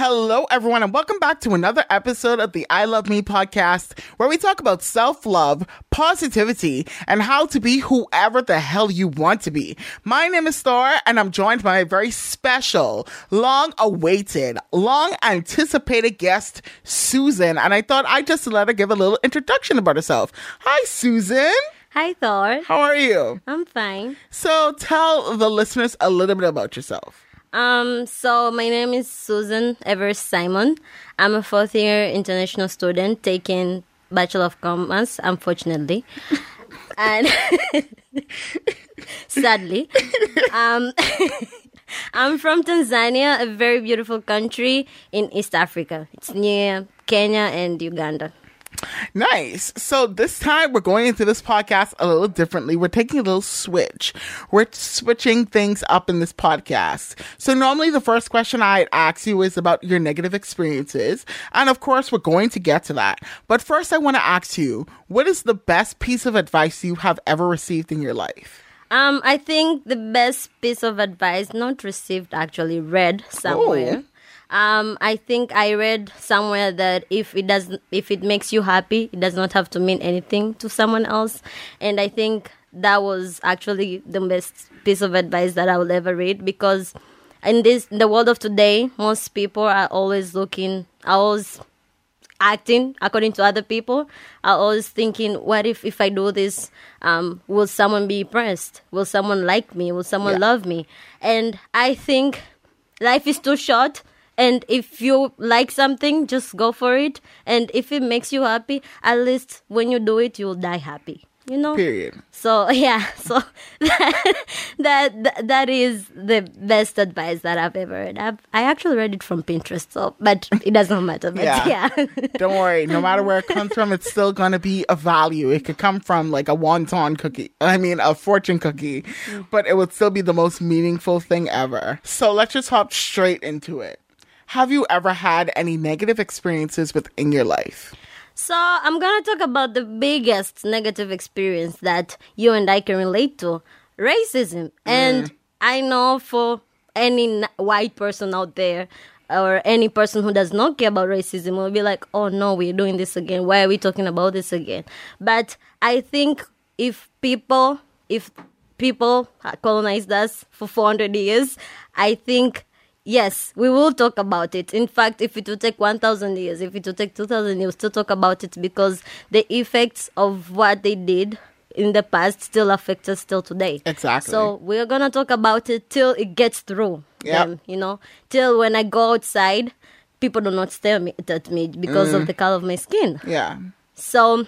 Hello, everyone, and welcome back to another episode of the I Love Me podcast, where we talk about self love, positivity, and how to be whoever the hell you want to be. My name is Thor, and I'm joined by a very special, long awaited, long anticipated guest, Suzan. And I thought I'd just let her give a little introduction about herself. Hi, Suzan. Hi, Thor. How are you? I'm fine. So tell the listeners a little bit about yourself. Um, so my name is Suzan Evers Simon. I'm a fourth year international student taking Bachelor of Commerce, unfortunately. and sadly. Um, I'm from Tanzania, a very beautiful country in East Africa. It's near Kenya and Uganda. Nice. So this time we're going into this podcast a little differently. We're taking a little switch. We're switching things up in this podcast. So normally the first question I'd ask you is about your negative experiences. And of course, we're going to get to that. But first, I want to ask you, what is the best piece of advice you have ever received in your life? Um, I think the best piece of advice, not received, actually read somewhere. Ooh. Um, I think I read somewhere that if it doesn't, if it makes you happy, it does not have to mean anything to someone else. And I think that was actually the best piece of advice that I will ever read because in this, in the world of today, most people are always looking, are always acting according to other people are always thinking what if if i do this um, will someone be impressed will someone like me will someone Yeah. love me and i think life is too short and if you like something just go for it and if it makes you happy at least when you do it you'll die happy you know Period. so yeah so that, that that is the best advice that i've ever heard I've, i actually read it from pinterest so but it doesn't matter but Yeah. yeah, Don't worry. No matter where it comes from, it's still going to be a value. It could come from like a wonton cookie. I mean, a fortune cookie, mm. but it would still be the most meaningful thing ever. So let's just hop straight into it. Have you ever had any negative experiences within your life? So I'm gonna talk about the biggest negative experience that you and I can relate to: racism. Mm. And I know for any white person out there or any person who does not care about racism will be like, "Oh no, we're doing this again. Why are we talking about this again?" But I think if people, if people colonized us for 400 years, I think Yes, we will talk about it. In fact, if it will take 1,000 years, if it will take 2,000 years, to talk about it because the effects of what they did in the past still affect us still today. Exactly. So we're going to talk about it till it gets through. Yeah. you know, till when I go outside, people do not stare me, at me because of mm. the color of my skin. Yeah. So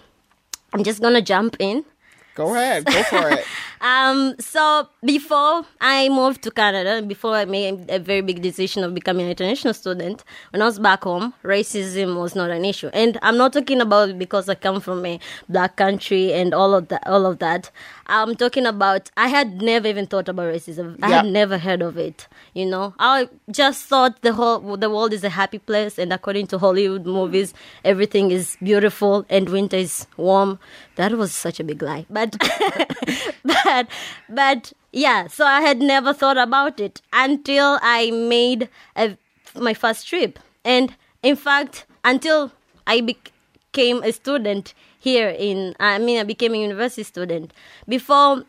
I'm just going to jump in. Go ahead. Go for it. Um, so before I moved to Canada, before I made a very big decision of becoming an international student, when I was back home, racism was not an issue. And I'm not talking about because I come from a black country and all of that all of that. I'm talking about I had never even thought about racism. I had never heard of it. You know, I just thought the whole the world is a happy place, and according to Hollywood movies, everything is beautiful and winter is warm. That was such a big lie, but but but yeah. So I had never thought about it until I made a, my first trip, and in fact, until I became a student here in I mean I became a university student before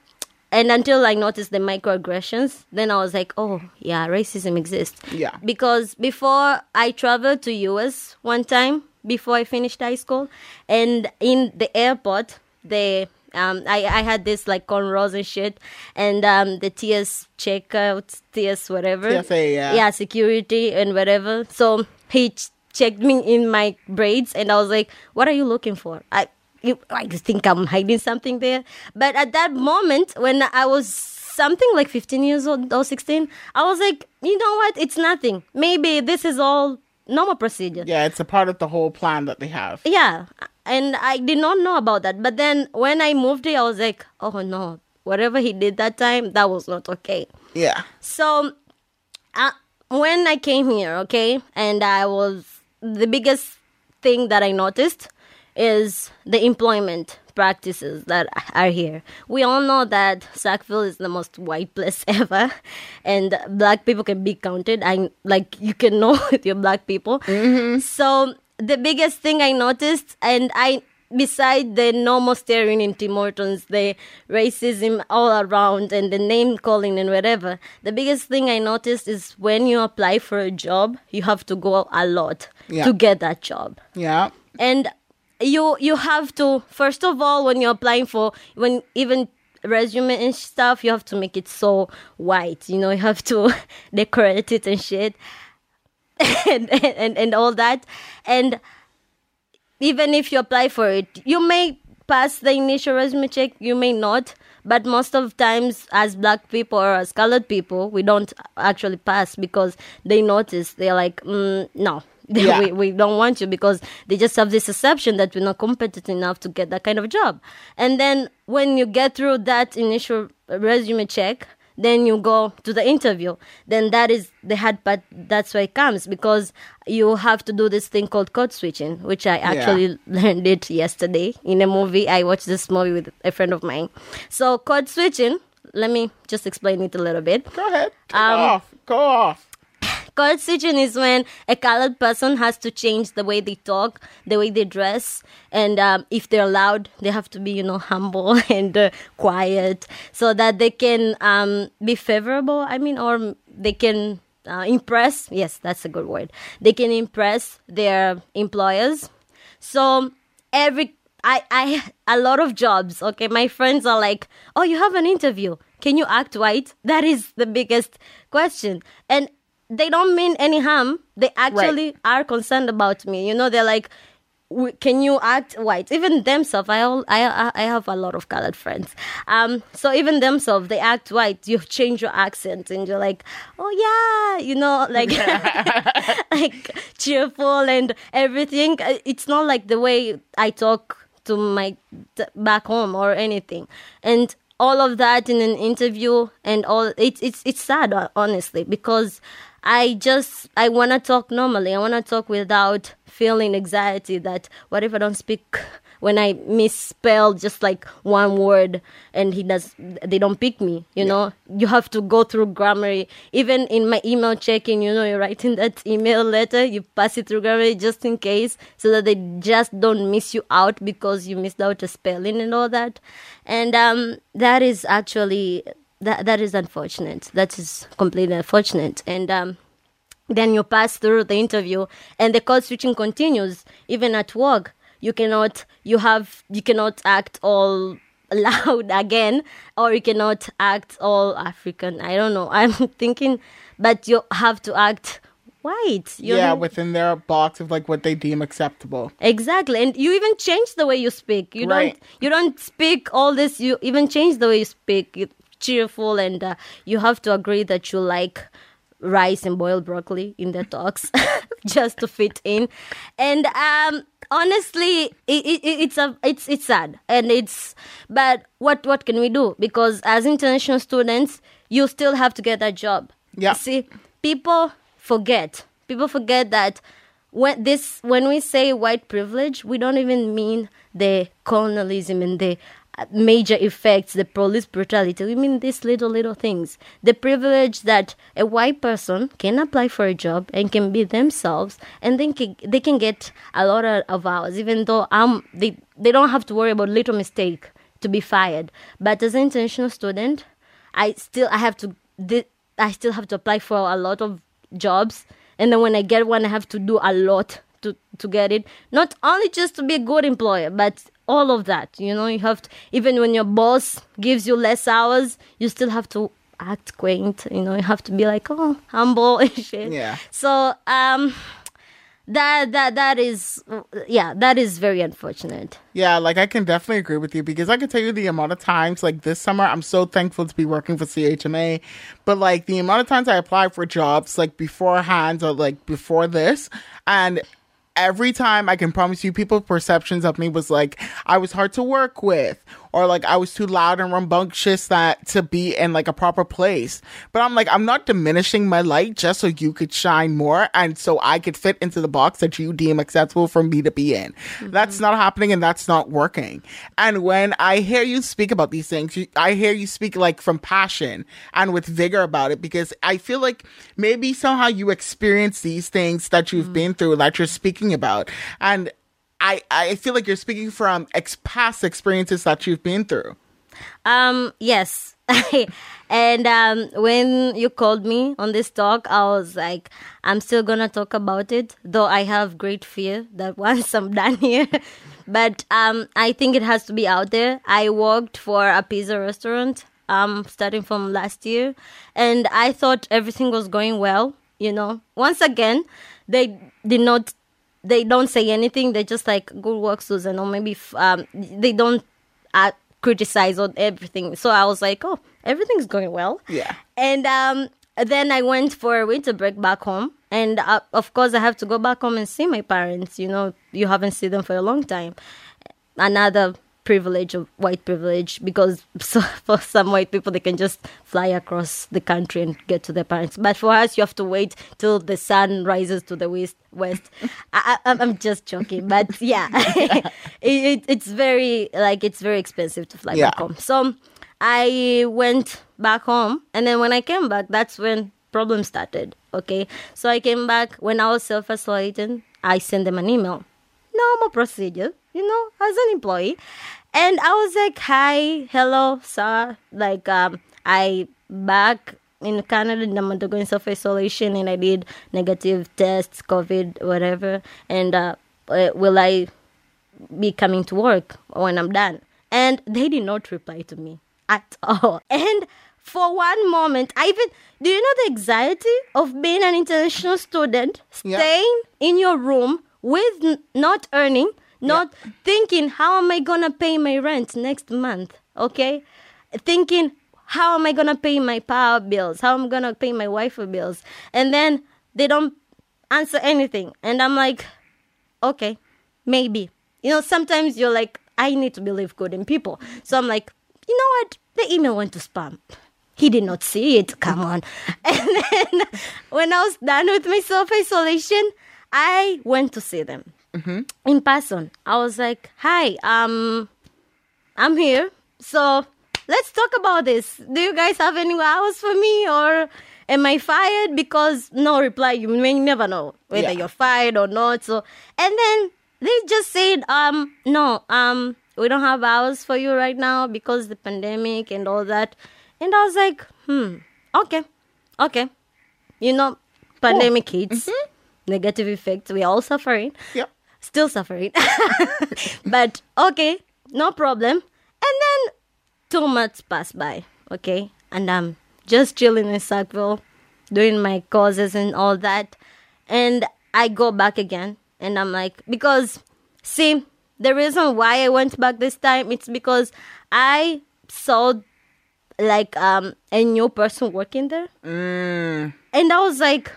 and until I noticed the microaggressions, then I was like, oh, yeah, racism exists. Yeah. Because before I traveled to US one time, before I finished high school, and in the airport, they um, I, I had this like cornrows and shit, and um, the TS checkout, TS whatever. TSA, yeah. Yeah, security and whatever. So he ch- checked me in my braids, and I was like, what are you looking for? I you, I think I'm hiding something there. But at that moment, when I was something like 15 years old or 16, I was like, you know what? It's nothing. Maybe this is all normal procedure. Yeah, it's a part of the whole plan that they have. Yeah. And I did not know about that. But then when I moved here, I was like, oh no, whatever he did that time, that was not okay. Yeah. So, uh, when I came here, okay, and I was the biggest thing that I noticed is the employment. practices that are here. We all know that Sackville is the most white place ever, and black people can be counted. I like you can know with your black people. So the biggest thing I noticed, and I beside the normal staring in Tim Hortons, the racism all around, and the name calling and whatever, the biggest thing I noticed is when you apply for a job, you have to go a lot Yeah. to get that job Yeah. and you you have to first of all when you're applying for when even resume and stuff you have to make it so white you know you have to decorate it and shit and, and and all that. And even if you apply for it you may pass the initial resume check you may not. But most of times as black people or as colored people we don't actually pass because they notice. They're like mm, no. Yeah. we, we don't want you because they just have this assumption that we're not competent enough to get that kind of job. And then when you get through that initial resume check then you go to the interview then that is the hard part that's why it comes because you have to do this thing called code switching which i actually learned it yesterday in a movie i watched this movie with a friend of mine so code switching let me just explain it a little bit Go ahead. Go Um, off. Go off. Switching is when a colored person has to change the way they talk, the way they dress, and um, if they're loud, they have to be, you know, humble and uh, quiet so that they can um, be favorable. I mean, or they can uh, impress. Yes, that's a good word. They can impress their employers. So every I I a lot of jobs. Okay, my friends are like, "Oh, you have an interview. Can you act white?" That is the biggest question, and they don't mean any harm. They actually are concerned about me. You know, they're like, "W- "Can you act white?" Even themselves. I all I I have a lot of colored friends. Um, so even themselves, they act white. You change your accent, and you're like, "Oh yeah," you know, like like cheerful and everything. Uh, It's not like the way I talk to my t- back home or anything. And all of that in an interview and all it's it's it's sad honestly because I just I want to talk normally. I want to talk without feeling anxiety that what if I don't speak when I misspell just like one word and he does they don't pick me, you know? You have to go through grammar even in my email checking, you know, you're writing that email letter, you pass it through grammar just in case so that they just don't miss you out because you missed out a spelling and all that. And um that is actually that that is unfortunate. That is completely unfortunate. And um then you pass through the interview and the code switching continues even at work you cannot you have you cannot act all loud again or you cannot act all african i don't know i'm thinking but you have to act white you yeah, know? within their box of like what they deem acceptable. Exactly, and you even change the way you speak. You Right. don't you don't speak all this. You even change the way you speak. You cheerful, and uh, you have to agree that you like rice and boiled broccoli in the talks, just to fit in. And um, honestly, it, it, it's a it's it's sad, and it's but what what can we do? Because as international students, you still have to get that job. Yeah. See, people forget. People forget that when this when we say white privilege, we don't even mean the colonialism and the major effects, the police brutality. We mean these little little things. The privilege that a white person can apply for a job and can be themselves, and then they can get a lot of, of hours, even though um they they don't have to worry about little mistake to be fired. But as an international student, I still I have to I still have to apply for a lot of jobs, and then when I get one, I have to do a lot to to get it. Not only just to be a good employer, but all of that. You know, you have to even when your boss gives you less hours, you still have to act quaint. You know, you have to be like oh humble and shit. Yeah. So um. That that that is yeah that is very unfortunate. Yeah, like I can definitely agree with you because I can tell you the amount of times, like this summer, I'm so thankful to be working for CHMA. But like the amount of times I applied for jobs, like beforehand or like before this, and every time I can promise you, people's perceptions of me was like I was hard to work with, or like I was too loud and rambunctious that to be in like a proper place. But I'm like, I'm not diminishing my light just so you could shine more and so I could fit into the box that you deem acceptable for me to be in. Mm-hmm. That's not happening and that's not working. And when I hear you speak about these things, you, I hear you speak like from passion and with vigor about it because I feel like maybe somehow you experience these things that you've mm. been through that you're speaking about. And I, I feel like you're speaking from ex- past experiences that you've been through. Um, yes. and um, when you called me on this talk, I was like, I'm still gonna talk about it, though I have great fear that once I'm done here. but um, I think it has to be out there. I worked for a pizza restaurant um, starting from last year, and I thought everything was going well. You know, once again, they did not they don't say anything. They just like good work, Suzan, or maybe f- um, they don't uh, criticize on everything. So I was like, oh, everything's going well. Yeah. And um, then I went for a winter break back home, and uh, of course I have to go back home and see my parents. You know, you haven't seen them for a long time. Another privilege of white privilege because so for some white people they can just fly across the country and get to their parents. But for us you have to wait till the sun rises to the west west. I, I, i'm just joking but yeah. It, it, it's very like it's very expensive to fly Yeah. back home. So i went back home and then when i came back that's when problems started okay? So i came back when i was self-isolating i sent them an email normal procedure, you know, as an employee. And I was like, hi, hello, sir. Like, um, I back in Canada and I'm undergoing self isolation and I did negative tests, COVID, whatever. And uh, uh, will I be coming to work when I'm done? And they did not reply to me at all. And for one moment, I even do you know the anxiety of being an international student, Yeah. staying in your room with n- not earning, not thinking how am I gonna pay my rent next month? Okay, thinking how am I gonna pay my power bills? How am I gonna pay my Wi-Fi bills? And then they don't answer anything, and I'm like, okay, maybe. You know, sometimes you're like, I need to believe good in people. So I'm like, you know what? The email went to spam. He did not see it. Come on. And then when I was done with my self isolation, I went to see them in person. I was like, hi, um, I'm here. So let's talk about this. Do you guys have any hours for me or am I fired? Because no reply, you may never know whether Yeah. you're fired or not. So and then they just said, um, no, um, we don't have hours for you right now because the pandemic and all that. And I was like, hmm, okay, okay. You know, pandemic hits, negative effects, we're all suffering Yep. still suffering. but okay, no problem. And then two months pass by, okay? And I'm just chilling in Sackville, doing my courses and all that. And I go back again. And I'm like, because, see, the reason why I went back this time, it's because I saw like um a new person working there. Mm. And I was like,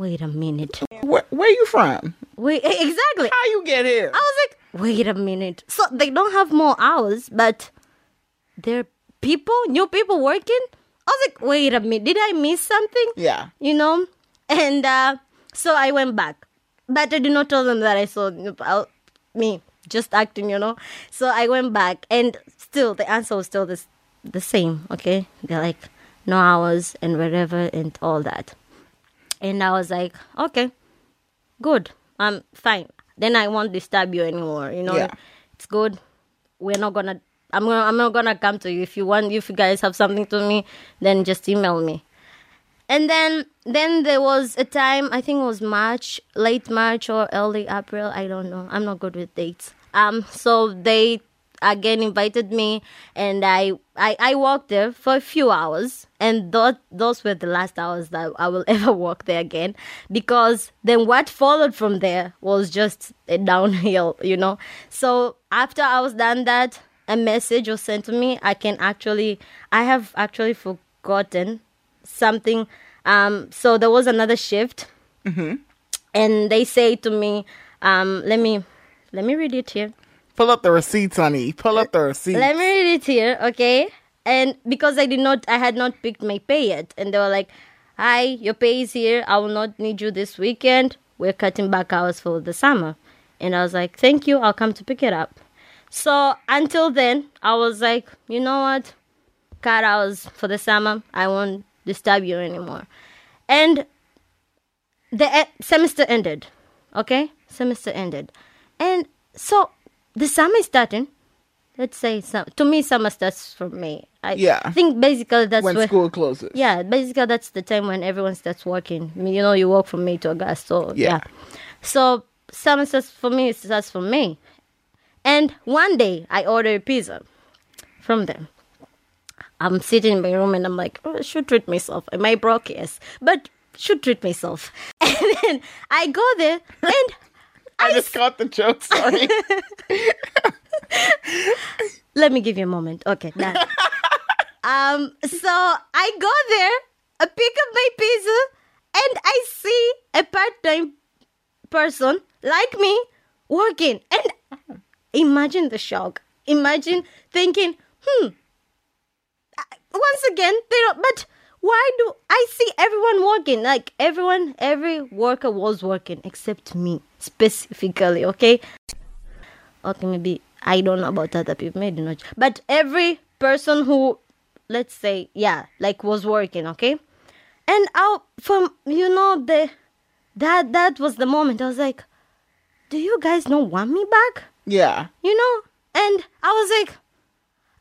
wait a minute. Where, where you from? Wait, exactly. How you get here? I was like, wait a minute. So they don't have more hours, but there are people, new people working. I was like, wait a minute, did I miss something? Yeah. You know? And uh, so I went back. But I did not tell them that I saw uh, me just acting, you know? So I went back, and still, the answer was still this, the same, okay? They're like, no hours and whatever and all that. And I was like, okay, good. I'm fine. Then I won't disturb you anymore. You know, Yeah. it's good. We're not gonna. I'm gonna. I'm not gonna come to you. If you want, if you guys have something to me, then just email me. And then, then there was a time. I think it was March, late March or early April. I don't know. I'm not good with dates. Um. So they again invited me, and I I, I worked there for a few hours, and those those were the last hours that I will ever walk there again, because then what followed from there was just a downhill, you know. So after I was done that, a message was sent to me. I can actually, I have actually forgotten something. Um, so there was another shift, and they say to me, um, let me let me read it here. Pull up the receipts, honey. Pull up the receipts. Let me read it here, okay? And because I did not, I had not picked my pay yet, and they were like, "Hi, your pay is here. I will not need you this weekend. We're cutting back hours for the summer." And I was like, "Thank you. I'll come to pick it up." So until then, I was like, "You know what? Cut hours for the summer. I won't disturb you anymore." And the semester ended. Okay, semester ended, and so the summer is starting. Let's say some, to me, summer starts for me. I Yeah. think basically that's when school closes. yeah, basically that's the time when everyone starts working. I mean, you know, you work from May to August, so Yeah. yeah. So summer starts for me. It starts for May, and one day I order a pizza from them. I'm sitting in my room and I'm like, oh, I should treat myself. Am I broke? Yes, but should treat myself. And then I go there and I just caught the joke. Sorry. let me give you a moment. Okay, done. um, so I go there, I pick up my pizza, and I see a part-time person like me working. And imagine the shock. Imagine thinking, hmm. Once again, they don't. But why do I see everyone working? Like everyone, every worker was working except me specifically. Okay, okay, maybe I don't know about other people, maybe not. But every person who, let's say, yeah, like was working, okay, and out from you know the that that was the moment I was like, do you guys not want me back? yeah. You know, and I was like.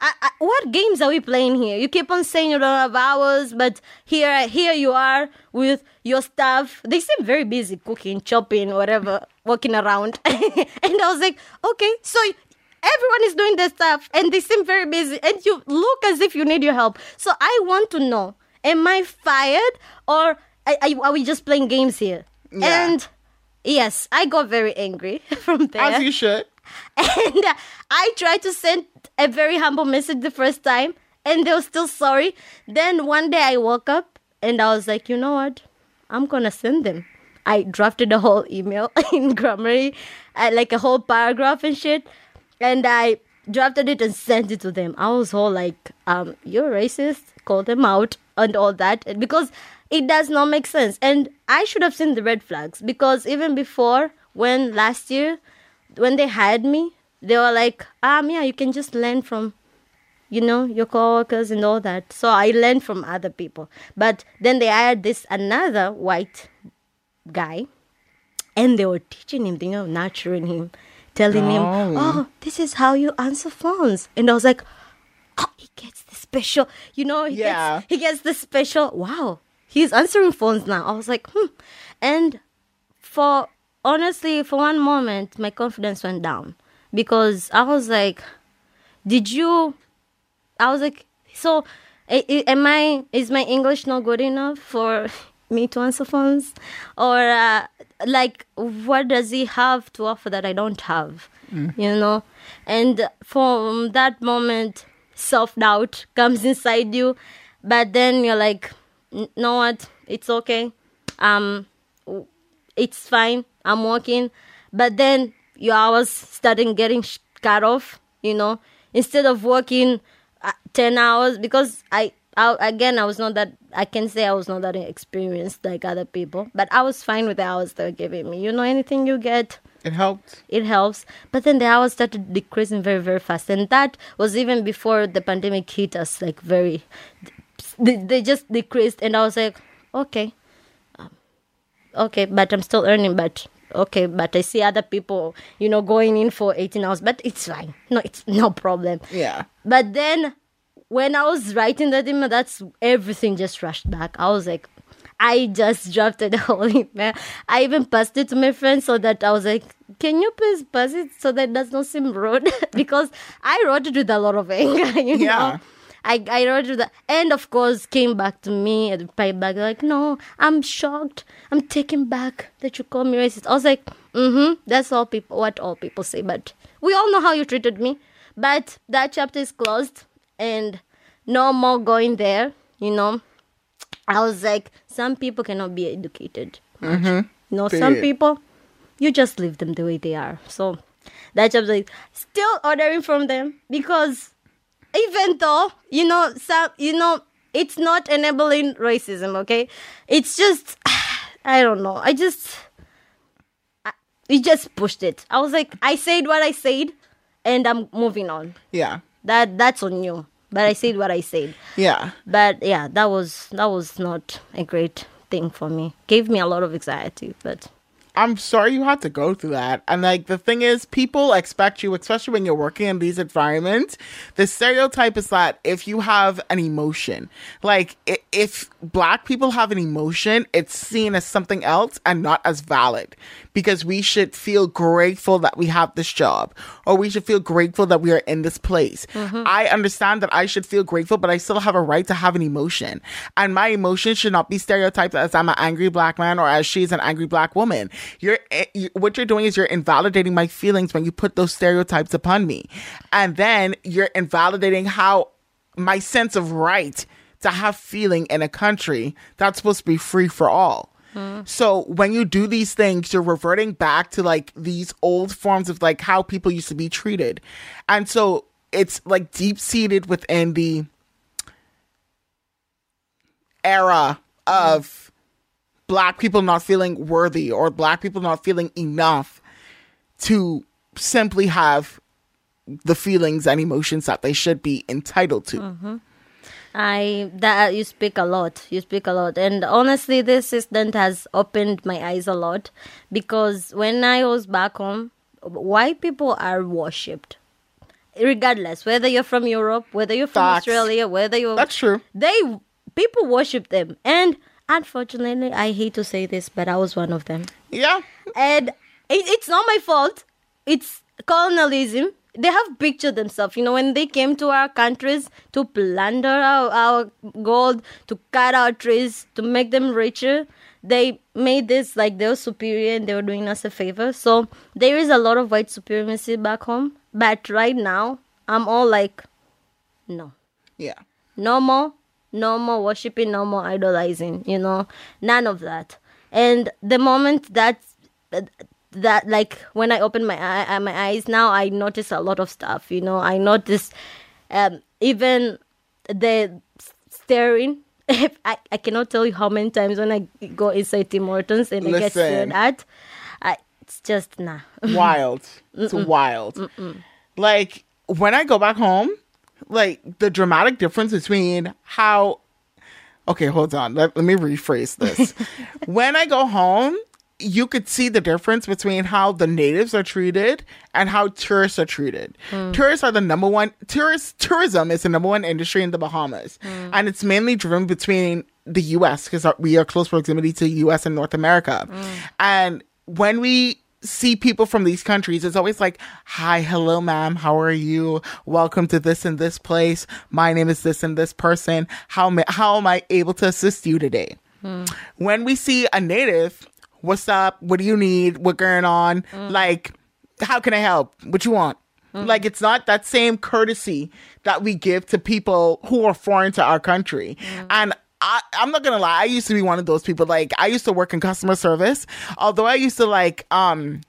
I, I, what games are we playing here? You keep on saying you don't have hours, but here, here you are with your stuff. They seem very busy cooking, chopping, whatever, walking around. and I was like, okay, so everyone is doing their stuff, and they seem very busy, and you look as if you need your help. So I want to know: Am I fired, or are we just playing games here? Yeah. And yes, I got very angry from there As you should. and I tried to send a very humble message the first time, and they were still sorry. Then one day I woke up and I was like, you know what? I'm gonna send them. I drafted a whole email in Grammarly, uh, like a whole paragraph and shit, and I drafted it and sent it to them. I was all like, um, you're racist, call them out, and all that, because it does not make sense. And I should have seen the red flags because even before, when last year, when they hired me, they were like, um, yeah, you can just learn from, you know, your coworkers and all that. So I learned from other people. But then they hired this another white guy, and they were teaching him, you know, nurturing him, telling him, Oh. oh, this is how you answer phones. And I was like, oh, he gets the special, you know, he Yeah. gets he gets the special. Wow, he's answering phones now. I was like, hmm. And for honestly, for one moment, my confidence went down because I was like, did you? I was like, so am I? Is my English not good enough for me to answer phones, or uh, like, what does he have to offer that I don't have? You know, and from that moment, self doubt comes inside you, but then you're like, "N- know what? It's okay. Um, it's fine. I'm working, but then your hours starting getting cut off. You know, instead of working uh, ten hours because I, I again I was not that I can say I was not that experienced like other people, but I was fine with the hours they were giving me. You know, anything you get It helped. it helps. But then the hours started decreasing very, very fast. And that was even before the pandemic hit us, like very, they, they just decreased. And I was like, okay, okay, but I'm still earning, but okay, but I see other people, you know, going in for 18 hours, but it's fine. No, it's no problem. Yeah. But then when I was writing that email, that's everything just rushed back. I was like, I just drafted a whole email. I even passed it to my friend so that I was like, can you please pass it so that it does not seem rude? because I wrote it with a lot of anger, you Yeah. know. I, I wrote the, and of course came back to me and replied back like, no, I'm shocked. I'm taken back that you call me racist. I was like, mm-hmm, that's all people, what all people say. But we all know how you treated me. But that chapter is closed and no more going there, you know. I was like, some people cannot be educated. Mm-hmm. You know, some people, you just leave them the way they are. So That job like still ordering from them because even though you know some you know it's not enabling racism. Okay, it's just I don't know. I just I, we just pushed it. I was like, I said what I said, and I'm moving on. Yeah. That that's on you. But I said what I said. Yeah. But yeah, that was that was not a great thing for me. Gave me a lot of anxiety, but I'm sorry you had to go through that. And like the thing is, people expect you, especially when you're working in these environments. The stereotype is that if you have an emotion, like if black people have an emotion, it's seen as something else and not as valid. Because we should feel grateful that we have this job, or we should feel grateful that we are in this place. Mm-hmm. I understand that I should feel grateful, but I still have a right to have an emotion. And my emotion should not be stereotyped as I'm an angry black man or as she's an angry black woman. You're, eh, what you're doing is you're invalidating my feelings when you put those stereotypes upon me. And then you're invalidating how my sense of right to have feeling in a country that's supposed to be free for all. So when you do these things, you're reverting back to like these old forms of like how people used to be treated. And so it's like deep seated within the era of black people not feeling worthy or black people not feeling enough to simply have the feelings and emotions that they should be entitled to. Mm-hmm. I that uh, you speak a lot. You speak a lot, and honestly, this incident has opened my eyes a lot because when I was back home, white people are worshipped, regardless whether you're from Europe, whether you're from. Australia, whether you're That's true. they people worship them, and unfortunately, I hate to say this, but I was one of them Yeah. and it, it's not my fault. It's colonialism. They have pictured themselves, you know, when they came to our countries to plunder our, our gold, to cut our trees, to make them richer. They made this like they were superior and they were doing us a favor. So there is a lot of white supremacy back home. But right now, I'm all like, no Yeah. no more no more worshiping no more idolizing you know none of that and the moment that that like when i open my eye uh, my eyes now i notice a lot of stuff you know i notice um even the staring if I, I cannot tell you how many times when i go inside tim hortons and i get Listen. stared at I, it's just nah wild. It's wild. Like when I go back home, like the dramatic difference between how Okay, hold on. Let, let me rephrase this. when I go home, you could see the difference between how the natives are treated and how tourists are treated. Hmm. Tourists are the number one tourist tourism is the number one industry in the Bahamas. Hmm. And it's mainly driven between the US because we are close proximity to US and North America. Hmm. And when we see people from these countries, it's always like, hi, hello, ma'am. How are you? Welcome to this and this place. My name is this and this person. How, ma- how am I able to assist you today? Hmm. When we see a native, what's up? What do you need? What going on? Hmm. Like, how can I help? What you want? Hmm. Like, it's not that same courtesy that we give to people who are foreign to our country. And I, I'm not gonna lie, I used to be one of those people. Like, I used to work in customer service, although I used to like, um,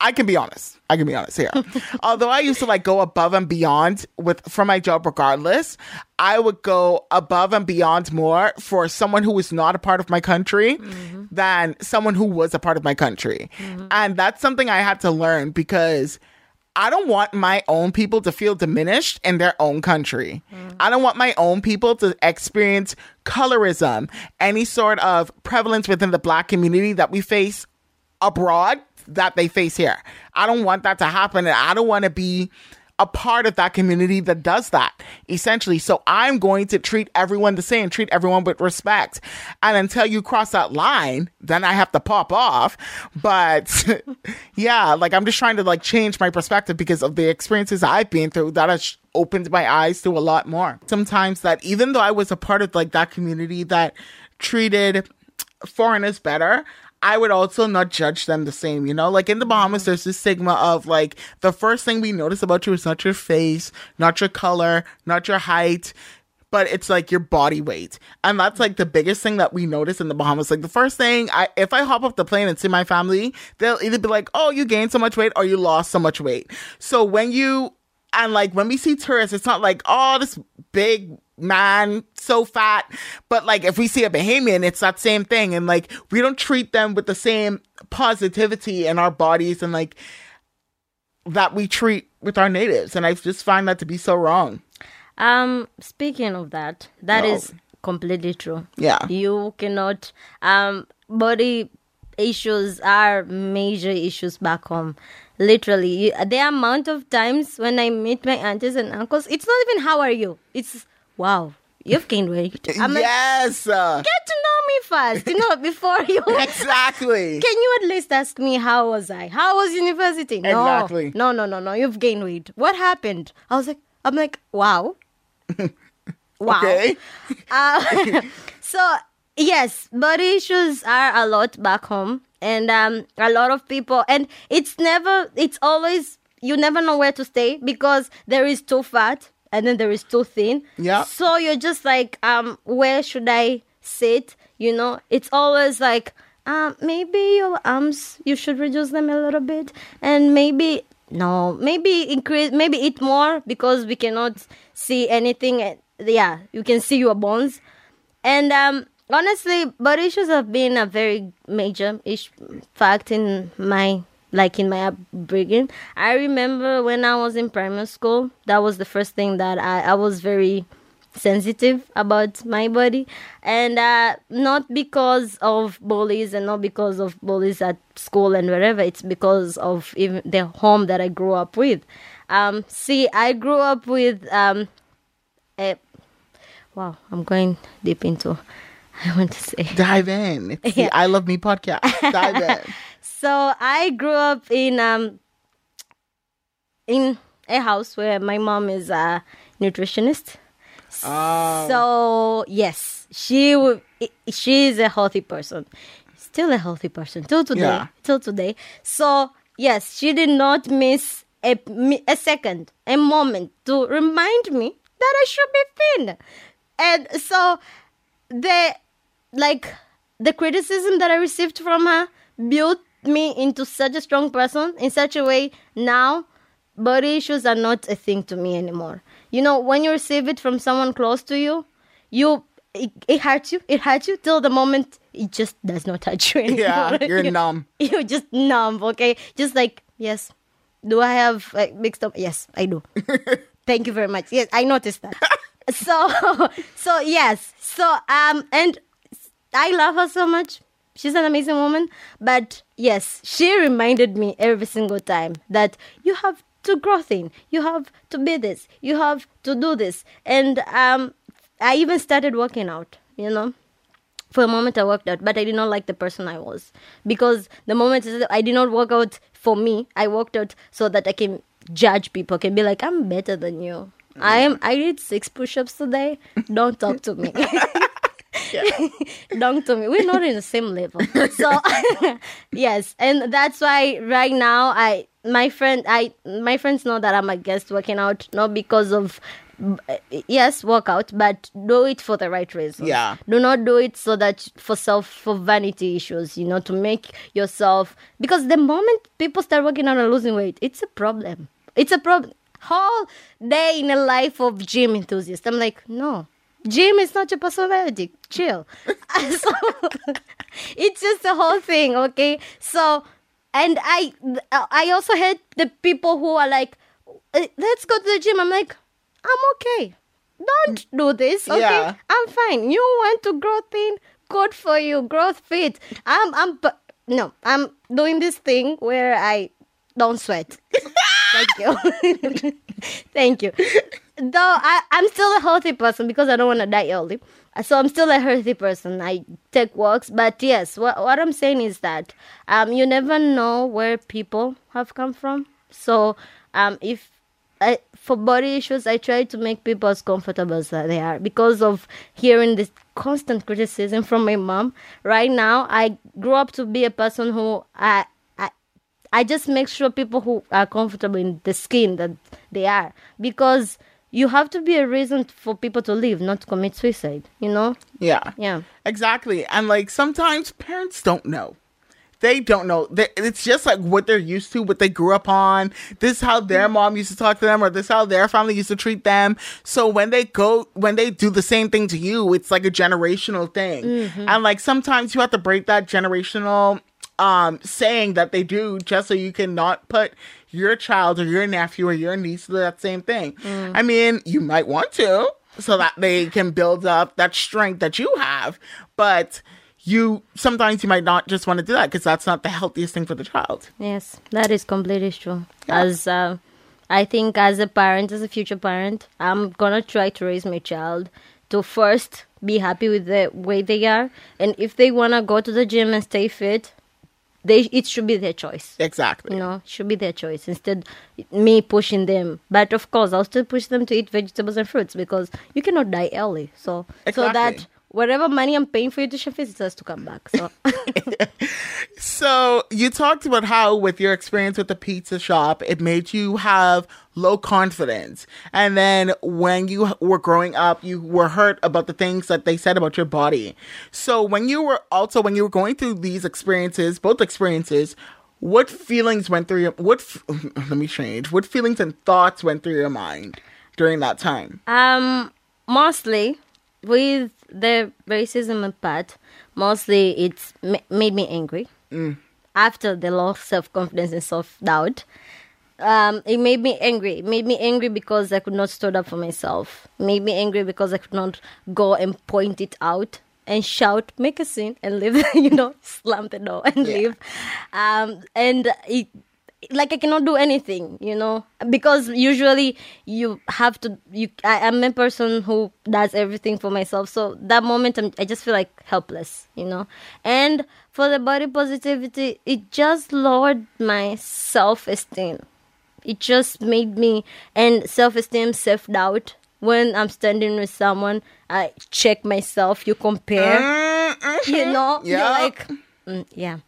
I can be honest. I can be honest here. Although I used to like go above and beyond with for my job regardless, I would go above and beyond more for someone who was not a part of my country than someone who was a part of my country. And that's something I had to learn because I don't want my own people to feel diminished in their own country. I don't want my own people to experience colorism, any sort of prevalence within the black community that we face abroad that they face here. I don't want that to happen. And I don't want to be a part of that community that does that essentially. So I'm going to treat everyone the same, treat everyone with respect. And until you cross that line, then I have to pop off. But yeah, like I'm just trying to like change my perspective because of the experiences I've been through that has opened my eyes to a lot more. Sometimes that even though I was a part of like that community that treated foreigners better, I would also not judge them the same, you know? Like in the Bahamas, there's this stigma of like the first thing we notice about you is not your face, not your color, not your height. but it's like your body weight. And that's like the biggest thing that we notice in the Bahamas. Like the first thing I if I hop off the plane and see my family, they'll either be like, "Oh, you gained so much weight or you lost so much weight." So when you and like when we see tourists, it's not like, "Oh, this big man so fat but like if we see a bahamian it's that same thing and like we don't treat them with the same positivity in our bodies and like that we treat with our natives and i just find that to be so wrong Um, speaking of that, that Wow. is completely true. Yeah. You cannot um body issues are major issues back home. Literally, the amount of times when I meet my aunties and uncles, it's not even how are you. It's wow, you've gained weight. I'm like, yes uh, get to know me first, you know, before you. exactly Can you at least ask me how was I? How was university? No, Exactly. no, no, no, no. You've gained weight. What happened? I was like, I'm like, wow, wow. okay Uh, so yes, body issues are a lot back home, and um, a lot of people, and it's never, it's always you never know where to stay because there is too fat and then there is too thin. Yeah. So you're just like, um, where should I sit? You know, it's always like, um, maybe your arms you should reduce them a little bit, and maybe no, maybe increase, maybe eat more because we cannot see anything. and- Yeah, you can see your bones, and um, honestly, body issues have been a very major ish- fact in my like in my upbringing. I remember when I was in primary school, that was the first thing that I, I was very sensitive about my body. And uh, not because of bullies and not because of bullies at school and wherever. It's because of even the home that i grew up with. Um, see i grew up with um, a, wow i'm going deep into i want to say. Dive in. It's Yeah. the i love me podcast. Dive in so I grew up in um in a house where my mom is a nutritionist. Oh. So yes, she w- she is a healthy person, still a healthy person till today. Yeah. Till today. So yes, she did not miss a a second, a moment to remind me that I should be thin, and so the like the criticism that I received from her built me into such a strong person in such a way now body issues are not a thing to me anymore. You know, when you receive it from someone close to you, you it, it hurts you. It hurts you till the moment it just does not touch you anymore. Yeah, you're You- numb. You're just numb. Okay, just like yes. Do I have like big stomach? Yes, I do. Thank you very much. Yes, I noticed that. so, so yes. So um, and I love her so much. She's an amazing woman. But yes, she reminded me every single time that you have to grow thin. You have to be this. You have to do this. And um, I even started working out. You know, for a moment I worked out, but I did not like the person I was because the moment I did not work out for me, I worked out so that I can judge people, can be like, I'm better than you. I am. I did six push-ups today. Don't talk to me. Don't to me. We're not in the same level. So yes, and that's why right now I my friend I my friends know that I'm against working out not because of yes workout but do it for the right reason Yeah. do not do it so that for self for vanity issues you know to make yourself because the moment people start working out and losing weight it's a problem it's a problem whole day in a life of gym enthusiast i'm like no gym is not your personality chill. So it's just the whole thing okay? So and i i also hate the people who are like "Uh, let's go to the gym. I'm like i'm okay. Don't do this okay? Yeah. i'm fine. You want to grow thin? Good for you. Growth fit. I'm i'm no i'm doing this thing where i don't sweat. Thank you. Thank you though I, i'm still a healthy person because i don't want to die early. So i'm still a healthy person. I take walks but yes what, what i'm saying is that um you never know where people have come from. So um if I, for body issues, I try to make people as comfortable as they are because of hearing this constant criticism from my mom. Right now, I grew up to be a person who I, I, I just make sure people who are comfortable in the skin that they are because you have to be a reason for people to live, not to commit suicide. You know? Yeah. Yeah. Exactly. And like sometimes parents don't know. They don't know. They, it's just like what they're used to, what they grew up on. This is how their mom used to talk to them, or this is how their family used to treat them. So when they go, when they do the same thing to you, it's like a generational thing. And like sometimes you have to break that generational um saying that they do just so you can not put your child or your nephew or your niece to that same thing. I mean, you might want to so that they can build up that strength that you have, but you sometimes you might not just want to do that because that's not the healthiest thing for the child. Yes, that is completely true. Yeah. As uh, I think, as a parent, as a future parent, I'm gonna try to raise my child to first be happy with the way they are, and if they wanna go to the gym and stay fit, they it should be their choice. Exactly. You know, it should be their choice instead me pushing them. But of course, I'll still push them to eat vegetables and fruits because you cannot die early. So so that whatever money I'm paying for nutrition fees, it has to come back. So So you talked about how with your experience with the pizza shop, it made you have low confidence. And then when you were growing up, you were hurt about the things that they said about your body. So when you were also when you were going through these experiences, both experiences, what feelings went through your what let me change. What feelings and thoughts went through your mind during that time? Um, mostly with the racism part, mostly it's ma- made me angry. After the loss of self confidence and self doubt, um, it made me angry. It made me angry because I could not stand up for myself. It made me angry because I could not go and point it out and shout, make a scene, and leave. You know, slam the door and Yeah. leave. Um, and it like I cannot do anything, you know, because usually you have to. You, I am a person who does everything for myself. So that moment, I'm, I just feel like helpless, you know. And for the body positivity, it just lowered my self esteem. It just made me and self esteem, self doubt. When I'm standing with someone, I check myself. You compare you know you're Yeah. like mm, yeah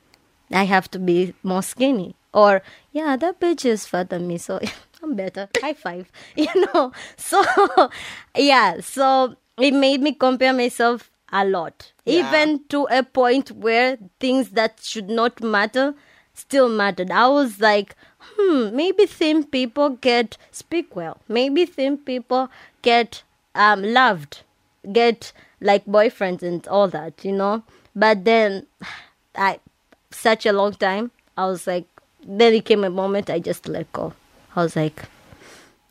i have to be more skinny. Or yeah that bitch is fat than me so i'm better. High five. You know? So yeah so it made me compare myself a lot. Yeah. even to a point where things that should not matter still mattered. I was like hmm maybe thin people get speak well maybe thin people get um loved get like boyfriends and all that, you know. But then, I such a long time, I was like, then it came a moment I just let go. I was like,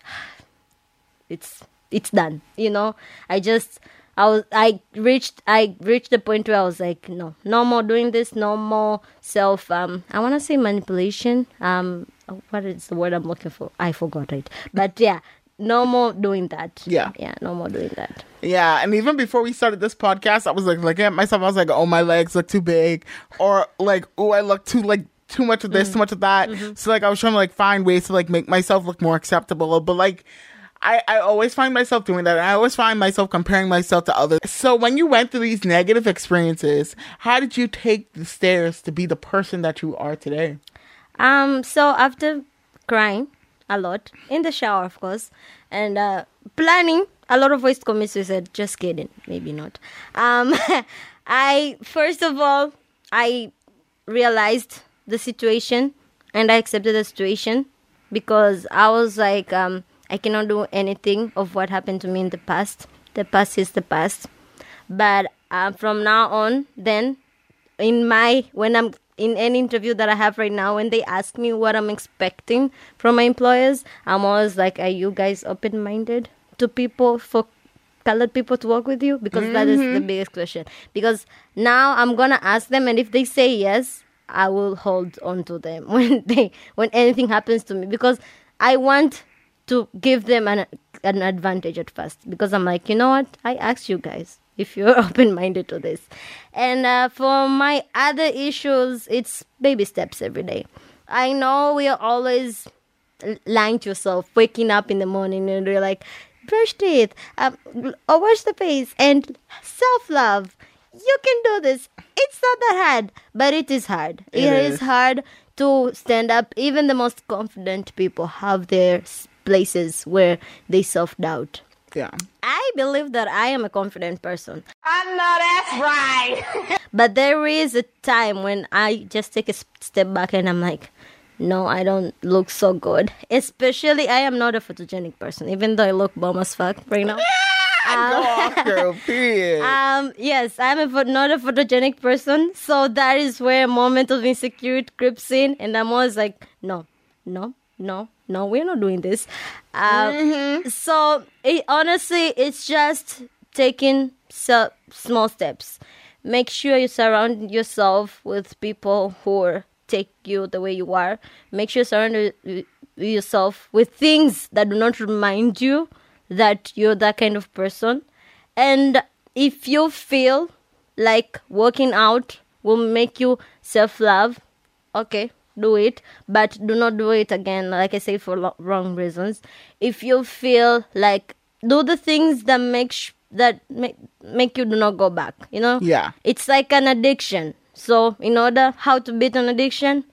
it's it's done, you know. I just I was I reached I reached the point where I was like, no, no more doing this, no more self. Um, I want to say manipulation. Um, what is the word I'm looking for? I forgot it. But yeah. No more doing that. Yeah. Yeah, no more doing that. Yeah, and even before we started this podcast, I was like looking at myself. I was like, "Oh, my legs look too big," or like, "Oh, I look too like too much of this, too much of that." So like, I was trying to like find ways to like make myself look more acceptable. But like, I I always find myself doing that. And I always find myself comparing myself to others. So when you went through these negative experiences, how did you take the stairs to be the person that you are today? Um, so after crying a lot in the shower, of course, and uh, planning a lot of to commit suicide. Just kidding, maybe not. Um, I first of all I realized the situation and I accepted the situation because I was like, um, I cannot do anything of what happened to me in the past. The past is the past. But uh, from now on, then in my when I'm in any interview that I have right now, when they ask me what I'm expecting from my employers, I'm always like, "Are you guys open minded to people for colored people to work with you?" Because that is the mm-hmm. biggest question. Because now I'm gonna ask them, and if they say yes, I will hold on to them when they when anything happens to me because I want to give them an an advantage at first because I'm like, you know what? I asked you guys if you're open minded to this. And uh, for my other issues, it's baby steps every day. I know we are always lying to yourself, waking up in the morning and you're like, brush teeth, um, or wash the face, and self love. You can do this. It's not that hard, but it is hard. It it is is. hard to stand up. Even the most confident people have their places where they self doubt. Yeah. I believe that I am a confident person. I know that's right. But there is a time when I just take a step back and I'm like, no, I don't look so good. Especially, I am not a photogenic person, even though I look bomb as fuck right now. I go off, girl. Period. Um, yes, I'm a, not a photogenic person, so that is where a moment of insecurity creeps in, and I'm always like, no, no, no, no, we're not doing this. Um, So it, honestly, it's just taking so, small steps. Make sure you surround yourself with people who take you the way you are. Make sure you surround yourself with things that do not remind you that you're that kind of person. And if you feel like working out will make you self love, okay, do it. But do not do it again, like I say, for lo- wrong reasons. If you feel like do the things that make sh- that make make you do not go back. You know, Yeah. it's like an addiction. So in order how to beat an addiction,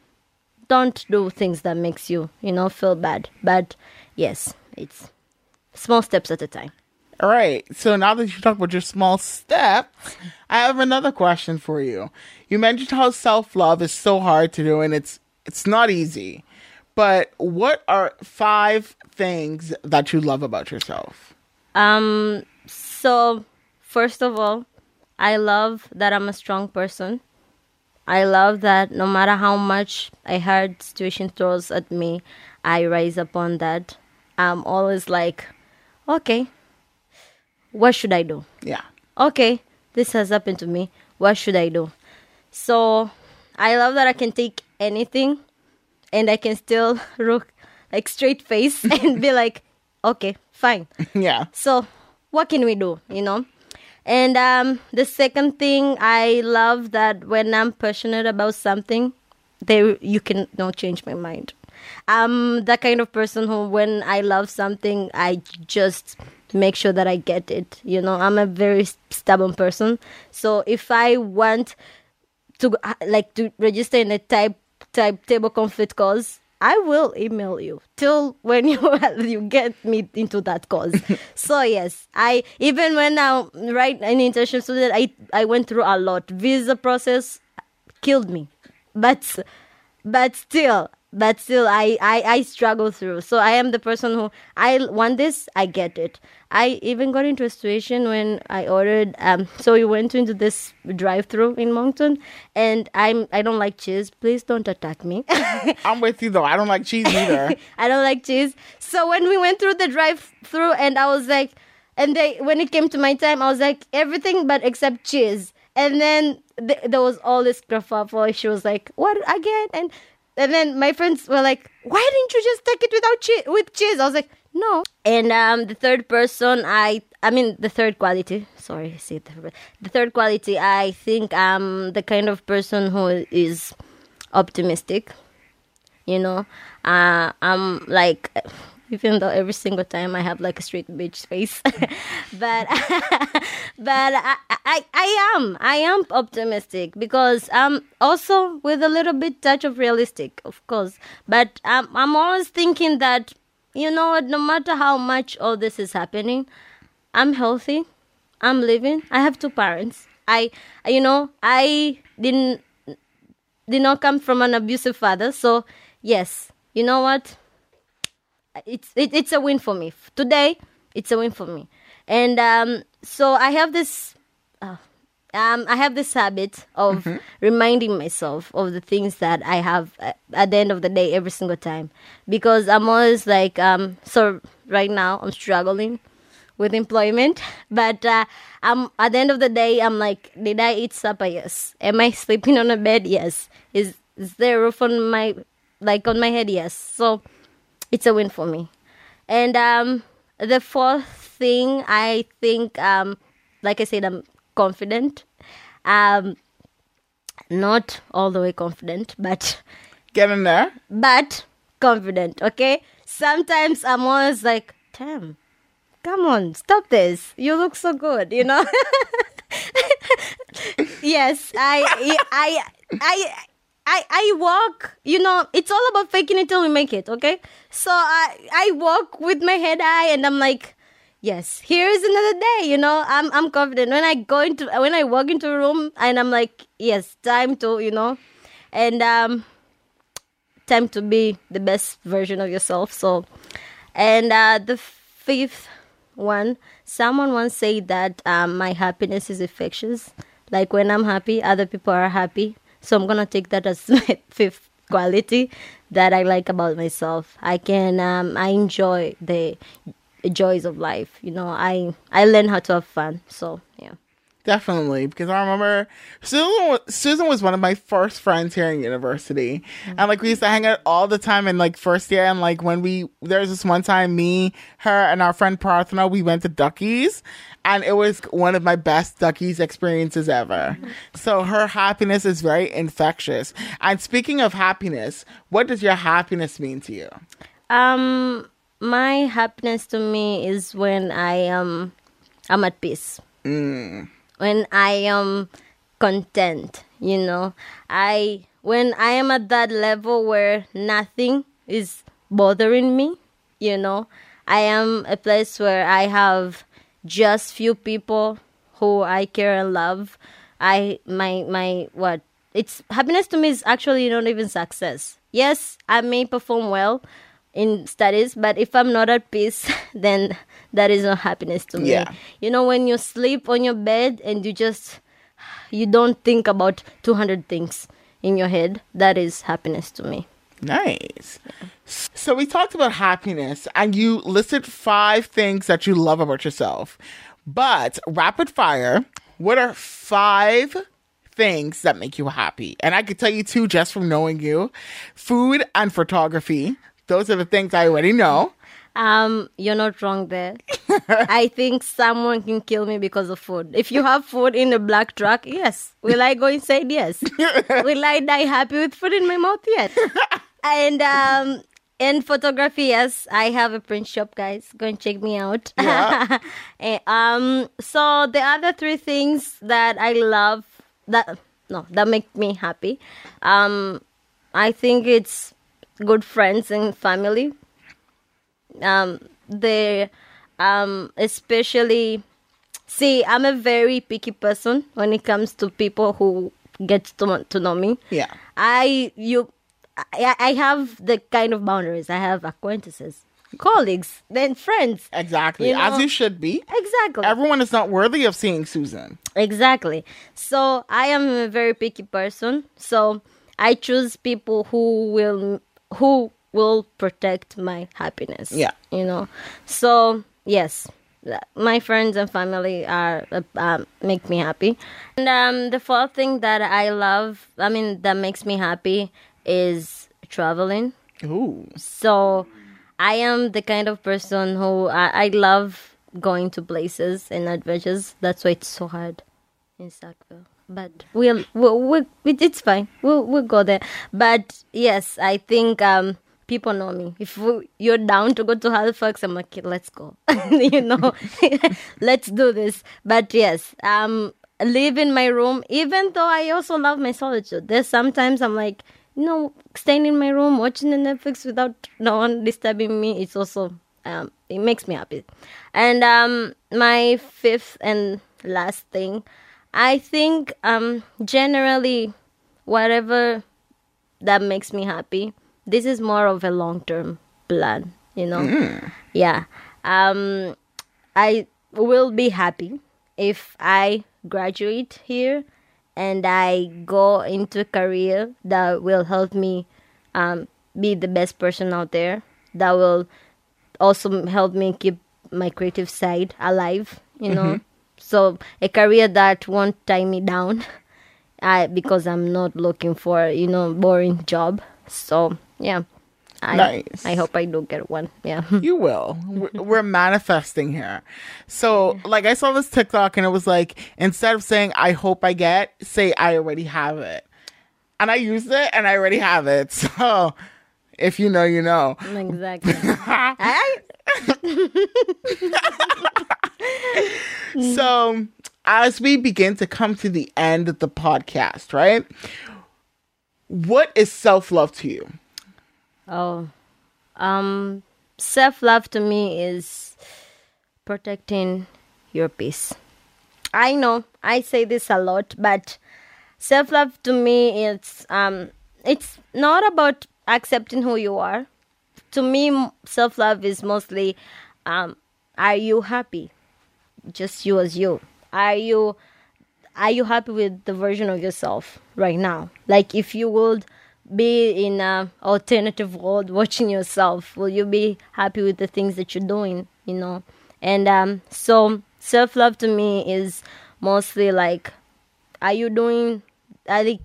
don't do things that makes you you know feel bad. But yes, it's small steps at a time. All right. So now that you talk about your small steps, I have another question for you. You mentioned how self love is so hard to do and it's it's not easy. But what are five things that you love about yourself? Um, so first of all, I love that I'm a strong person. I love that no matter how much a hard situation throws at me, I rise upon that. I'm always like, okay, what should I do? Yeah. okay, this has happened to me. What should I do? So I love that I can take anything and I can still look like straight face and be like, okay, fine. Yeah. So what can we do? You know? And um, the second thing I love that when I'm passionate about something, there you can not change my mind. I'm the kind of person who, when I love something, I just make sure that I get it. You know, I'm a very stubborn person. So if I want to uh, like to register in a type type table conflict cause, I will email you till when you you get me into that cause. so yes, I even when I write an internship student, I I went through a lot. Visa process killed me, but but still but still I, I i struggle through so i am the person who i want this i get it i even got into a situation when i ordered um so we went into this drive through in moncton and i'm i don't like cheese please don't attack me I'm with you though. I don't like cheese either. I don't like cheese. So when we went through the drive through and I was like and they when it came to my time I was like everything but except cheese. And then th- there was all this kerfuffle. She was like, "What again?" And and then my friends were like, "Why didn't you just take it without cheese with cheese?" I was like, "No." And um the third person I I mean the third quality. Sorry, said the, the third quality. I think I'm the kind of person who is optimistic you know uh, i'm like even though every single time i have like a straight bitch face but but I, I i am i am optimistic because i'm also with a little bit touch of realistic of course but i'm, I'm always thinking that you know what no matter how much all this is happening i'm healthy i'm living i have two parents i you know i didn't did not come from an abusive father. So yes, you know what? It's it, it's a win for me today. It's a win for me, and um, so I have this. Uh, um, I have this habit of reminding myself of the things that I have uh, at the end of the day every single time, because I'm always like, um, so right now I'm struggling with employment, but uh, I'm at the end of the day, I'm like, did I eat supper? Yes. Am I sleeping on a bed? Yes. Is is there a roof on my like on my head? Yes. So it's a win for me. And um, the fourth thing, I think, um, like I said, I'm confident. Um, not all the way confident, but Get in there. but confident. Okay. Sometimes I'm always like, damn, come on, stop this. You look so good, you know. yes, I, I, I, I, I I walk, you know, it's all about faking it till we make it, okay? So I I walk with my head high and I'm like, yes, here's another day, you know. I'm I'm confident. When I go into when I walk into a room and I'm like, yes, time to, you know, and um time to be the best version of yourself. So and uh the fifth one, someone once said that um, my happiness is infectious. Like when I'm happy, other people are happy. So I'm gonna take that as my fifth quality that I like about myself. I can um, I enjoy the joys of life. You know, I I learn how to have fun. So yeah. Definitely, because I remember Suzan. Suzan was one of my first friends here in university, and like we used to hang out all the time in like first year. And like when we there was this one time, me, her, and our friend Parthena, we went to Duckies, and it was one of my best Duckies experiences ever. So her happiness is very infectious. And speaking of happiness, what does your happiness mean to you? Um, my happiness to me is when I am I'm at peace. When I am content, you know. I when I am at that level where nothing is bothering me, you know. I am a place where I have just few people who I care and love. I my my what it's happiness to me is actually not even success. Yes, I may perform well in studies, but if I'm not at peace, then that is not happiness to me. Yeah. You know, when you sleep on your bed and you just you don't think about 200 things in your head, that is happiness to me. Nice. So we talked about happiness and you listed five things that you love about yourself. But rapid fire, what are five things that make you happy? And I could tell you two just from knowing you. Food and photography. Those are the things I already know. Um, you're not wrong there. I think someone can kill me because of food. If you have food in a black truck, yes. Will I go inside? Yes. Will I die happy with food in my mouth? Yes. and um, in photography, yes, I have a print shop, guys. Go and check me out. Yeah. Eh, um, so the other three things that I love that no that make me happy, um, I think it's good friends and family um they um especially see i'm a very picky person when it comes to people who get to, to know me Yeah. i you I, I have the kind of boundaries i have acquaintances colleagues then friends Exactly. You know- As you should be. exactly Everyone is not worthy of seeing Suzan. Exactly. So I am a very picky person. So I choose people who will who will protect my happiness. Yeah. You know. So yes, my friends and family are uh, um, make me happy. And um, the fourth thing that I love, I mean, that makes me happy is traveling. Ooh. So I am the kind of person who I, I love going to places and adventures. That's why it's so hard in Sackville. But we'll, we'll, we'll it's fine. We'll we'll go there. But yes, I think um people know me. If you're down to go to Halifax, I'm like, let's go. you know, let's do this. But yes, um, live in my room. Even though I also love my solitude. There's sometimes I'm like, you know, staying in my room watching the Netflix without no one disturbing me. It's also um, it makes me happy. And um, my fifth and last thing, I think um, generally, whatever that makes me happy, this is more of a long term plan. You know, yeah. Um, I will be happy if I graduate here and I go into a career that will help me um, be the best person out there. That will also help me keep my creative side alive. You know, so a career that won't tie me down. I because I'm not looking for you know boring job. So yeah, I Nice. I hope I do get one. Yeah. You will. We're- We're manifesting here. So, like, I saw this TikTok and it was like, instead of saying, I hope I get, say, I already have it. And I used it and I already have it. So, if you know, you know. exactly. I, So, as we begin to come to the end of the podcast, right? what is self love to you? Oh, um, self love to me is protecting your peace. I know I say this a lot, but self love to me it's um it's not about accepting who you are. To me, self love is mostly um, are you happy? Just you as you. Are you are you happy with the version of yourself right now? Like if you would be in a alternative world watching yourself, will you be happy with the things that you're doing? You know, and um, so self love to me is mostly like, are you doing? I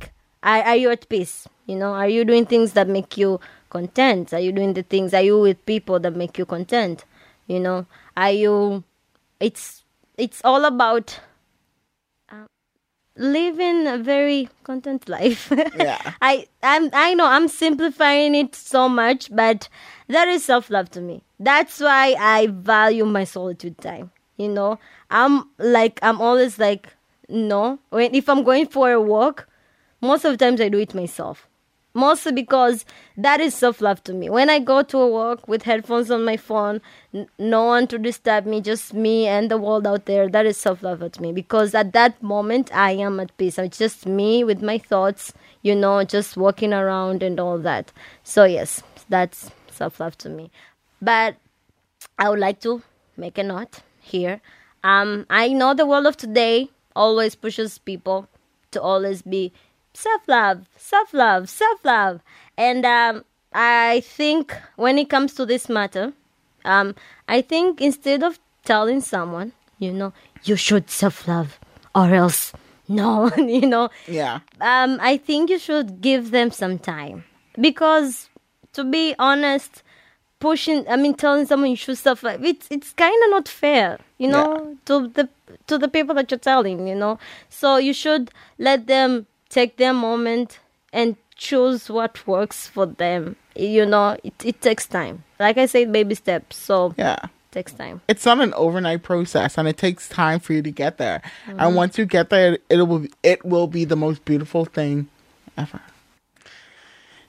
are, are you at peace? You know, are you doing things that make you content? Are you doing the things? Are you with people that make you content? You know, are you? It's it's all about living a very content life. Yeah. I I'm I know I'm simplifying it so much, but that is self love to me. That's why I value my solitude time. You know, I'm like I'm always like no when if I'm going for a walk, most of the times I do it myself. Mostly because that is self love to me. When I go to a walk with headphones on my phone, n- no one to disturb me, just me and the world out there, that is self love to me. Because at that moment, I am at peace. It's just me with my thoughts, you know, just walking around and all that. So, yes, that's self love to me. But I would like to make a note here. Um, I know the world of today always pushes people to always be self love, self love, self love. And um, I think when it comes to this matter, um, I think instead of telling someone, you know, you should self love or else no, you know, Yeah. um, I think you should give them some time because, to be honest, pushing I mean telling someone you should self love it's it's kind of not fair, you know, to the to the people that you're telling, you know. So you should let them take their moment and choose what works for them. You know, it it takes time. Like I said, baby steps. So Yeah. it takes time. It's not an overnight process and it takes time for you to get there. Mm-hmm. And once you get there, it will it will be the most beautiful thing ever.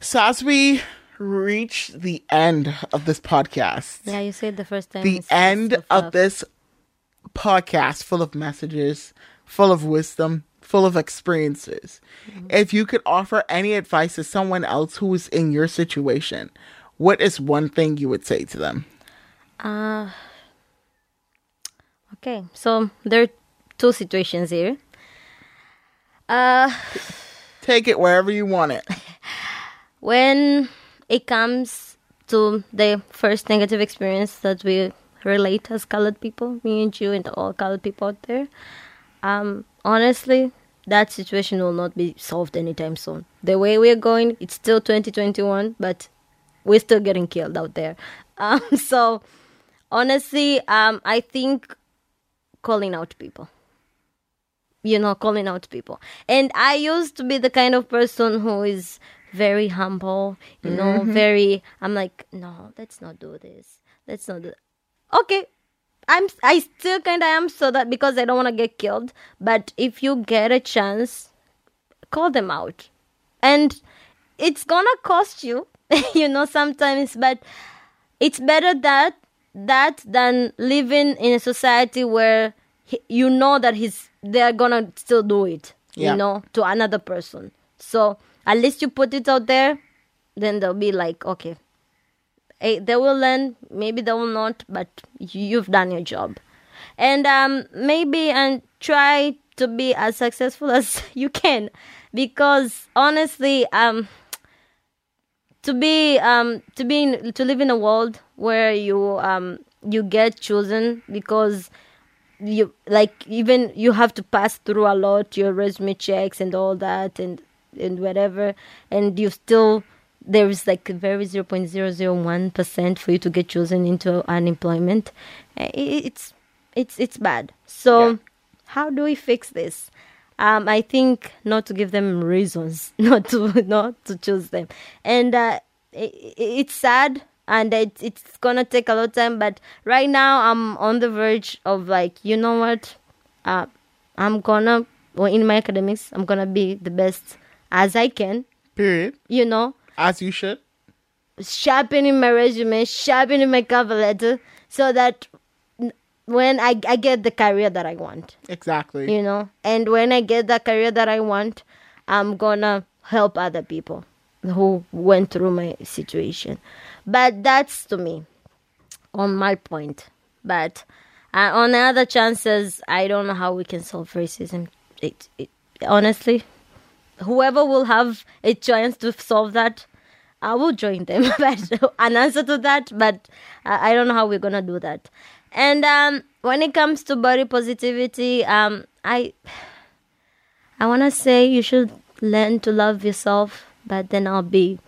So as we reach the end of this podcast, Yeah, you said the first time. the end of this podcast full of messages, full of wisdom, full of experiences. If you could offer any advice to someone else who is in your situation, what is one thing you would say to them? Uh, okay, so there are two situations here. Uh, Take it wherever you want it. when it comes to the first negative experience that we relate as colored people, me and you and all colored people out there, um, honestly, that situation will not be solved anytime soon. The way we're going, it's still 2021, but we're still getting killed out there. Um, so, honestly, um, I think calling out people you know, calling out people. And I used to be the kind of person who is very humble, you know, very. I'm like, no, let's not do this. Let's not do. Okay, I'm. I still kind of am so that because I don't want to get killed. But if you get a chance, call them out, and it's gonna cost you, you know, sometimes. But it's better that that than living in a society where he, you know that he's they're gonna still do it Yeah. you know to another person so at least you put it out there then they'll be like okay they will learn maybe they will not but you- you've done your job. And um maybe and try to be as successful as you can. Because honestly um to be um to be in, to live in a world where you um you get chosen because you like even you have to pass through a lot your resume checks and all that and and whatever and you still there is like a very 0.001% for you to get chosen into unemployment Eh, it's it's it's bad so Yeah. how do we fix this um, I think not to give them reasons not to not to choose them, and uh, i i- it's sad and it, it's gonna take a lot of time. But right now I'm on the verge of like you know what, uh, I'm gonna well, in my academics I'm gonna be the best as I can, Period. You know, As you should. sharpening my resume, sharpening my cover letter, so that when I, I get the career that I want, Exactly. you know, and when I get the career that I want, I'm gonna help other people who went through my situation. But that's to me on my point. But uh, on other chances, I don't know how we can solve racism. It, it honestly, whoever will have a chance to solve that, I will join them. but an answer to that, but I don't know how we're gonna do that. And um, when it comes to body positivity, um, I I wanna say you should learn to love yourself. But then I'll be,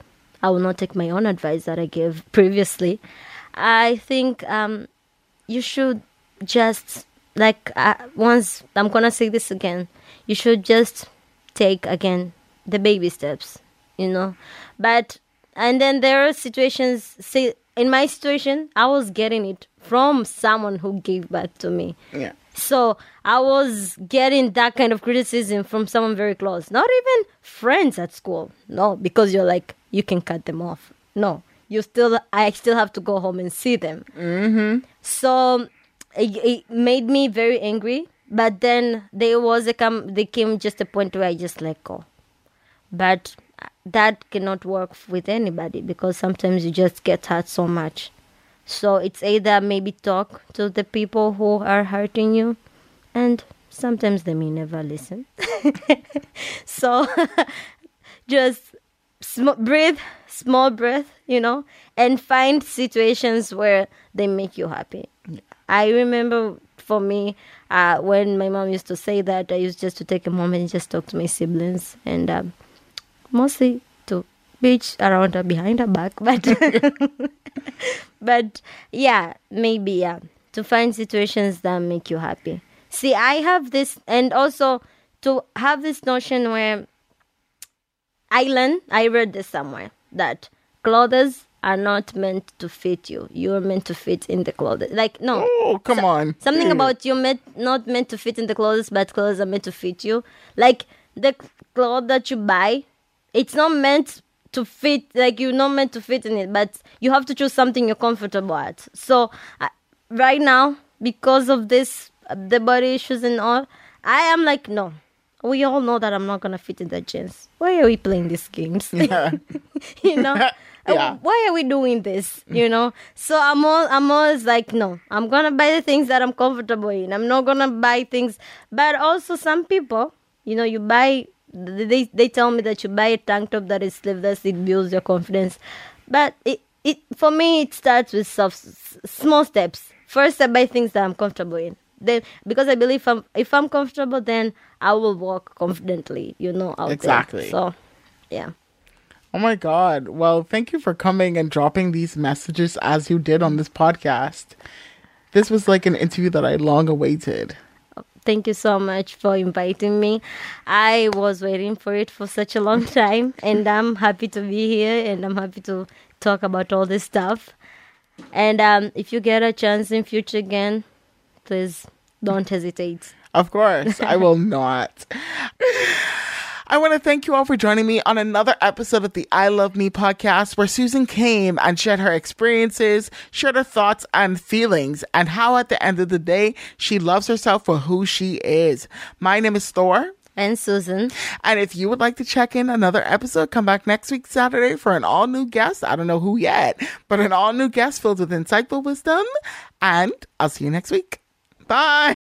I will not take my own advice that I gave previously. I think um, you should just like uh, once I'm gonna say this again. You should just take again the baby steps, you know. But and then there are situations. See, in my situation, I was getting it from someone who gave back to me. Yeah. So I was getting that kind of criticism from someone very close. Not even friends at school. No, because you're like you can cut them off. No, you still. I still have to go home and see them. Mm-hmm. So it, it made me very angry. But then there was a come. There came just a point where I just let go. But that cannot work with anybody because sometimes you just get hurt so much. So it's either maybe talk to the people who are hurting you, and sometimes they may never listen. so just sm- breathe, small breath, you know, and find situations where they make you happy. I remember for me, uh, when my mom used to say that, I used just to take a moment and just talk to my siblings, and um, mostly to bitch around her behind her back, but but yeah, maybe yeah, to find situations that make you happy. See, I have this, and also to have this notion where I learned, I read this somewhere that clothes are not meant to fit you. You're meant to fit in the clothes. Like no, Oh, come on. something about you're meant not meant to fit in the clothes, but clothes are meant to fit you. Like the clothes that you buy, it's not meant to fit. Like you're not meant to fit in it, but you have to choose something you're comfortable at. So uh, right now, because of this, uh, the body issues and all, I am like no. We all know that I'm not gonna fit in the jeans. Why are we playing these games? you know. Yeah. Why are we doing this? You know. So I'm all I'm always like, no, I'm gonna buy the things that I'm comfortable in. I'm not gonna buy things. But also some people, you know, you buy. They they tell me that you buy a tank top that is sleeveless, it builds your confidence. But it it for me it starts with soft, small steps. First, I buy things that I'm comfortable in. Then, because I believe I'm, if I'm comfortable, then I will walk confidently. You know, out there. Exactly. So, yeah. Oh my God. Well, thank you for coming and dropping these messages as you did on this podcast. This was like an interview that I long awaited. Thank you so much for inviting me. I was waiting for it for such a long time, and I'm happy to be here and I'm happy to talk about all this stuff. And um, if you get a chance in future again, please don't hesitate. Of course, I will not. I want to thank you all for joining me on another episode of the I Love Me podcast, where Suzan came and shared her experiences, shared her thoughts and feelings, and how at the end of the day, she loves herself for who she is. My name is Thor. And Suzan, And if you would like to check in another episode, come back next week, Saturday, for an all new guest. I don't know who yet, but an all new guest filled with insightful wisdom. And I'll see you next week. Bye.